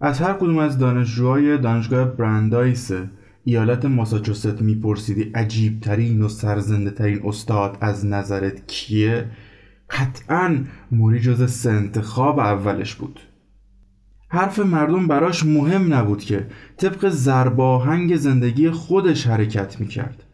از هر کدوم از دانشجوهای دانشگاه برندایس ایالت ماساچوست میپرسیدی عجیب ترین و سرزنده ترین استاد از نظرت کیه؟ قطعا موری جز سنتخاب اولش بود. حرف مردم براش مهم نبود که طبق زرباهنگ زندگی خودش حرکت می‌کرد.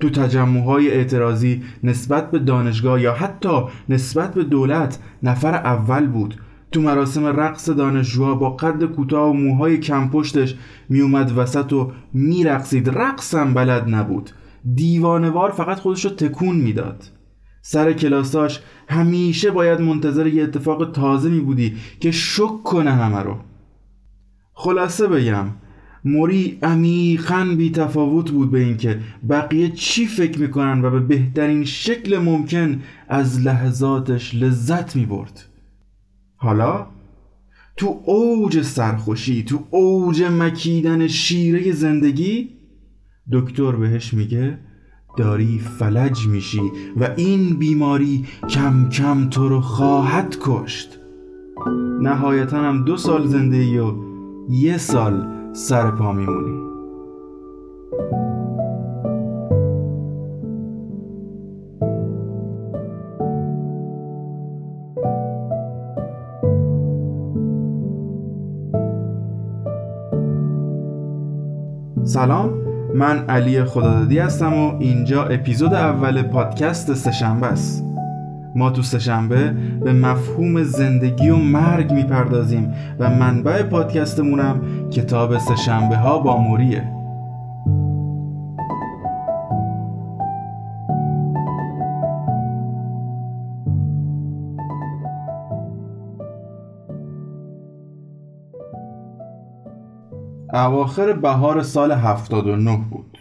تو تجمعهای اعتراضی نسبت به دانشگاه یا حتی نسبت به دولت نفر اول بود تو مراسم رقص دانشجوها با قد کوتاه و موهای کم پشتش میومد وسط و میرقصید. رقصم بلد نبود. دیوانوار فقط خودش رو تکون می‌داد. سر کلاساش همیشه باید منتظر یه اتفاق تازه می بودی که شک کنه همه رو. خلاصه بگم موری عمیقا بی تفاوت بود به اینکه بقیه چی فکر می‌کنن و به بهترین شکل ممکن از لحظاتش لذت می برد حالا؟ تو اوج سرخوشی تو اوج مکیدن شیره زندگی؟ دکتر بهش میگه داری فلج میشی و این بیماری کم کم تو رو خواهد کشت. نهایتا هم دو سال زندگی و یه سال سر پا میمونی. سلام من علی خدادادی هستم و اینجا اپیزود اول پادکست سهشنبه است. ما تو سهشنبه به مفهوم زندگی و مرگ می‌پردازیم و منبع پادکستمونم کتاب سهشنبه ها با موریه. اواخر بهار سال 79 بود.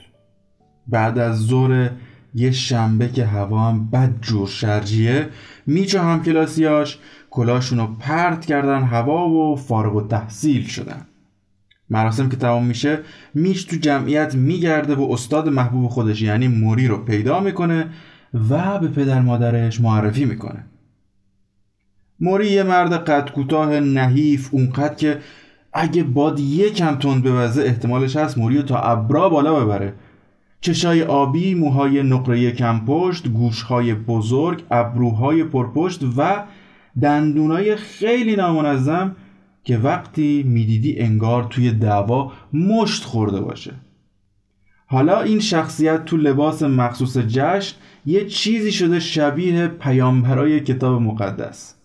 بعد از ظهر یه شنبه که هوا هم بد جور شرجیه میچ و همکلاسیاش رو پرت کردن هوا و فارغ و تحصیل شدن. مراسم که تمام میشه میچ تو جمعیت میگرده و استاد محبوب خودش یعنی موری رو پیدا می‌کنه و به پدر مادرش معرفی می‌کنه. موری یه مرد قد کوتاه نحیف اونقدر که اگه باد یکم تند بوزه احتمالش هست موری تا ابرا بالا ببره. چشای آبی، موهای نقره کم پشت، گوشهای بزرگ، ابروهای پرپشت و دندونای خیلی نامنظم که وقتی می‌دیدی انگار توی دعوا مشت خورده باشه. حالا این شخصیت تو لباس مخصوص جشن یه چیزی شده شبیه پیامبرای کتاب مقدس.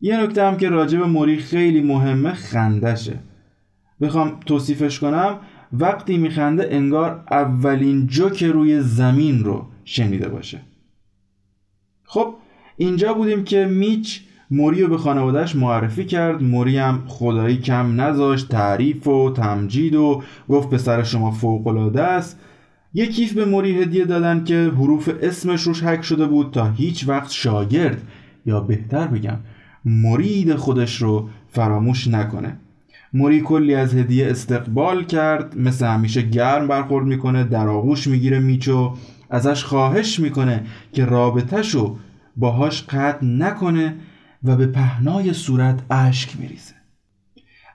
یه نکته هم که راجب موری خیلی مهمه خندشه. بخوام توصیفش کنم وقتی میخنده انگار اولین جوک روی زمین رو شنیده باشه. خب اینجا بودیم که میچ موری رو به خانوادهش معرفی کرد. موری هم خدایی کم نذاشت تعریف و تمجید و گفت پسر شما فوقلاده است. یه کیف به موری هدیه دادن که حروف اسمش روش حک شده بود تا هیچ وقت شاگرد یا بهتر بگم مرید خودش رو فراموش نکنه. موری کلی از هدیه استقبال کرد مثل همیشه گرم برخورد می‌کنه در آغوش می‌گیره میچو ازش خواهش می‌کنه که رابطهشو باهاش قطع نکنه و به پهنای صورت اشک میریزه.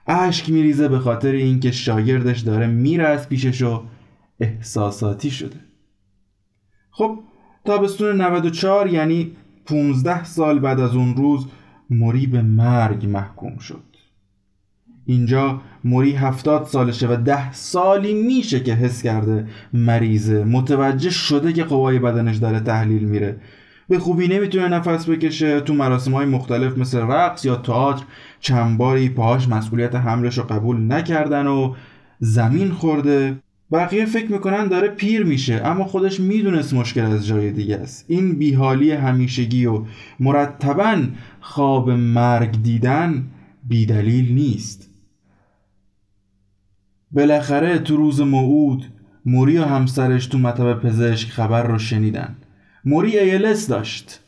اشک میریزه به خاطر اینکه شاگردش داره میره از پیشش و احساساتی شده. خب تابستون 94 یعنی 15 سال بعد از اون روز موری به مرگ محکوم شد. اینجا موری هفتاد سالشه و ده سالی میشه که حس کرده مریضه. متوجه شده که قوای بدنش داره تحلیل میره. به خوبی نمی‌تونه نفس بکشه. تو مراسم های مختلف مثل رقص یا تئاتر چند باری پاهاش مسئولیت حملش رو قبول نکردن و زمین خورده. بقیه فکر می‌کنن داره پیر میشه اما خودش می‌دونست مشکل از جای دیگه است. این بیحالی همیشگی و مرتبا خواب مرگ دیدن بیدلیل نیست. بالاخره تو روز موعود موری و همسرش تو مطب پزشک خبر رو شنیدن. موری ایلس داشت.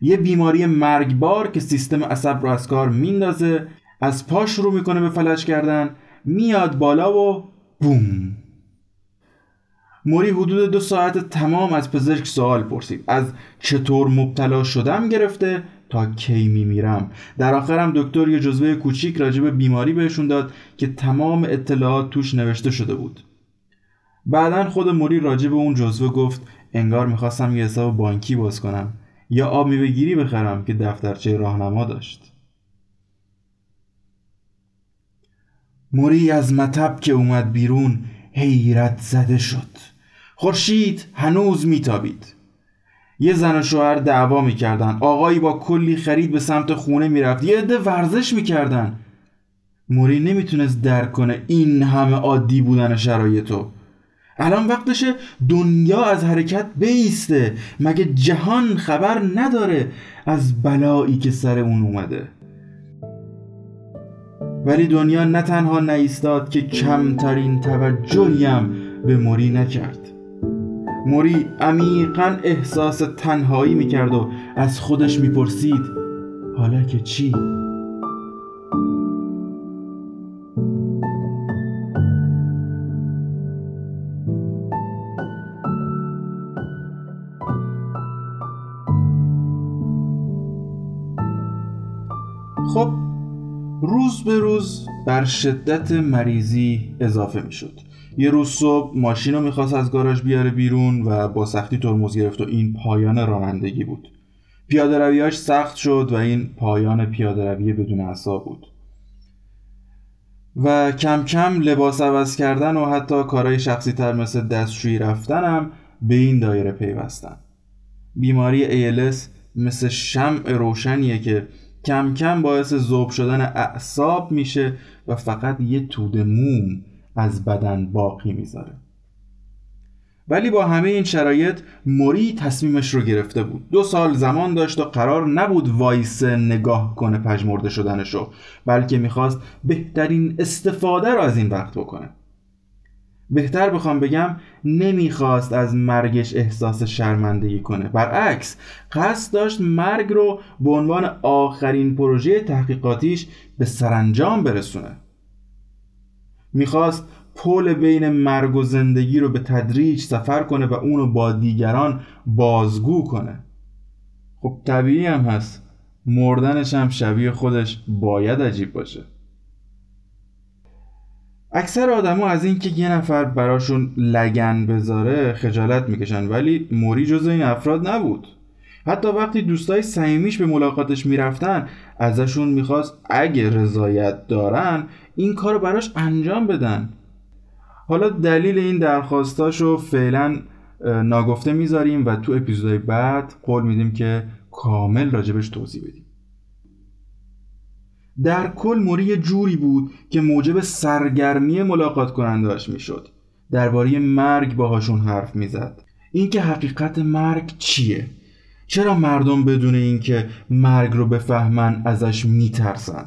یه بیماری مرگبار که سیستم عصب رو از کار میندازه از پاش رو می‌کنه به فلج کردن میاد بالا و بوم. موری حدود دو ساعت تمام از پزشک سوال پرسید. از چطور مبتلا شدم گرفته تا کی میمیرم؟ در آخرم دکتر یه جزوه کوچیک راجب بیماری بهشون داد که تمام اطلاعات توش نوشته شده بود. بعدا خود موری راجب اون جزوه گفت انگار می‌خواستم یه حساب بانکی باز کنم. یا آب میوهگیری بخرم که دفترچه راهنما داشت. موری از مطب که اومد بیرون حیرت زده شد. خورشید هنوز میتابید. یه زن و شوهر دعوا می‌کردن. آقایی با کلی خرید به سمت خونه می‌رفت. یه عده ورزش می‌کردن. موری نمی‌تونست درک کنه این همه عادی بودن شرایطو الان وقتشه دنیا از حرکت بیسته. مگه جهان خبر نداره از بلایی که سر اون اومده. ولی دنیا نه تنها نیستاد که کمترین توجهیم به موری نکرد. موری عمیقا احساس تنهایی می‌کرد و از خودش می‌پرسید حالا که چی؟ خب روز به روز بر شدت مریضی اضافه می شد یه روز صبح ماشین رو می‌خواست از گاراژ بیاره بیرون و با سختی ترمز گرفت و این پایان رانندگی بود. پیاده رویاش سخت شد و این پایان پیاده روی بدون عصا بود. و کم کم لباس عوض کردن و حتی کارهای شخصی تر مثل دستشویی رفتنم به این دایره پیوستن. بیماری ALS مثل شمع روشنیه که کم کم باعث ذوب شدن اعصاب میشه و فقط یه توده موم از بدن باقی می‌ذاره. ولی با همه این شرایط موری تصمیمش رو گرفته بود. دو سال زمان داشت و قرار نبود وایس نگاه کنه پژمرده شدنشو بلکه می‌خواست بهترین استفاده رو از این وقت بکنه. بهتر بخوام بگم نمی‌خواست از مرگش احساس شرمندگی کنه. برعکس قصد داشت مرگ رو به عنوان آخرین پروژه تحقیقاتیش به سرانجام برسونه. می‌خواست پل بین مرگ و زندگی رو به تدریج سفر کنه و اونو با دیگران بازگو کنه. خب طبیعی هم هست. مردنش هم شبیه خودش باید عجیب باشه. اکثر آدما از اینکه یه نفر براشون لگن بذاره خجالت می‌کشن ولی موری جز این افراد نبود. حتی وقتی دوستای صمیمیش به ملاقاتش می‌رفتن ازشون می‌خواست اگه رضایت دارن این کار براش انجام بدن. حالا دلیل این درخواستاشو فعلا ناگفته می‌ذاریم و تو اپیزودهای بعد قول میدیم که کامل راجبش توضیح بدیم. در کل موری جوری بود که موجب سرگرمی ملاقات کنندهاش می‌شد. درباره مرگ باهاشون حرف می‌زد. اینکه حقیقت مرگ چیه؟ چرا مردم بدون اینکه مرگ رو بفهمن ازش میترسن؟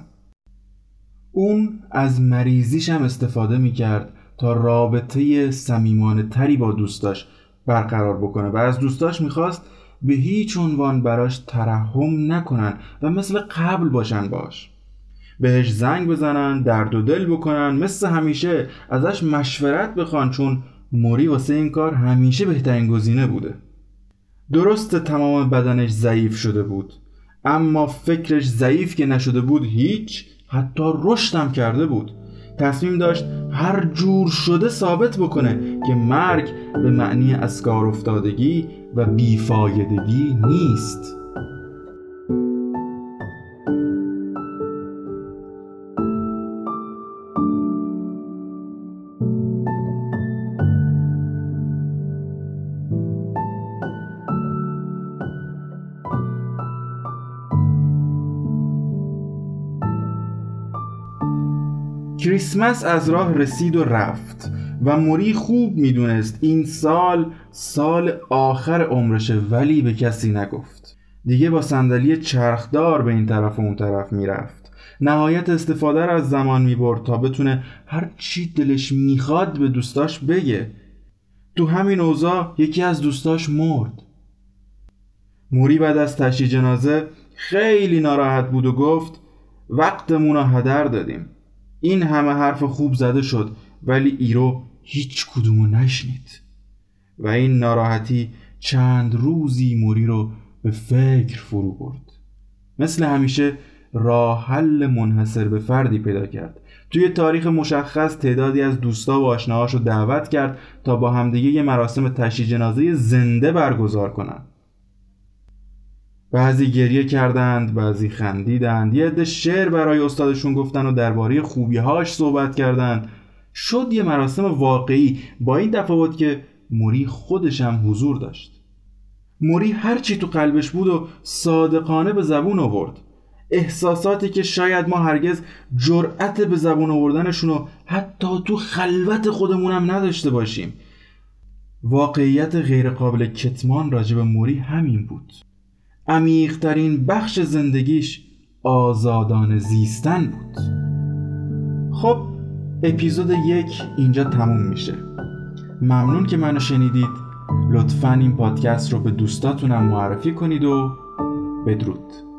اون از مریضیش هم استفاده می‌کرد تا رابطه سمیمانه تری با دوستاش برقرار بکنه و از دوستاش می‌خواست به هیچ عنوان براش ترحم نکنن و مثل قبل باشن باش. بهش زنگ بزنن درد و دل بکنن مثل همیشه ازش مشورت بخوان چون موری واسه این کار همیشه بهترین گزینه بوده. درست تمام بدنش ضعیف شده بود. اما فکرش ضعیف که نشده بود هیچ حتی رشدم کرده بود. تصمیم داشت هر جور شده ثابت بکنه که مرگ به معنی از کار افتادگی و بیفایدگی نیست. کریسمس از راه رسید و رفت و موری خوب می‌دونست. این سال سال آخر عمرشه ولی به کسی نگفت. دیگه با صندلی چرخدار به این طرف و اون طرف می‌رفت. نهایت استفاده را از زمان می‌برد تا بتونه هر چی دلش می‌خواد به دوستاش بگه. تو همین اوضاع یکی از دوستاش مرد. موری بعد از تشییع جنازه خیلی ناراحت بود و گفت وقتمون رو هدر دادیم. این همه حرف خوب زده شد ولی ایرو هیچ کدومو نشنید. و این ناراحتی چند روزی موری رو به فکر فرو برد. مثل همیشه راه حل منحصر به فردی پیدا کرد. توی تاریخ مشخص تعدادی از دوستا و آشناهاش رو دعوت کرد تا با همدیگه یه مراسم تشییع جنازه زنده برگزار کنند. بعضی گریه کردند بعضی خندیدند. یه عده شعر برای استادشون گفتن و درباره خوبیهاش صحبت کردند. شد یه مراسم واقعی با این تفاوت که موری خودش هم حضور داشت. موری هرچی تو قلبش بود و صادقانه به زبون آورد. احساساتی که شاید ما هرگز جرأت به زبون آوردنشون رو حتی تو خلوت خودمونم نداشته باشیم. واقعیت غیرقابل کتمان راجب موری همین بود. عمیقترین بخش زندگیش آزادان زیستن بود. خب اپیزود یک اینجا تموم میشه. ممنون که منو شنیدید. لطفا این پادکست رو به دوستاتونم معرفی کنید و بدرود.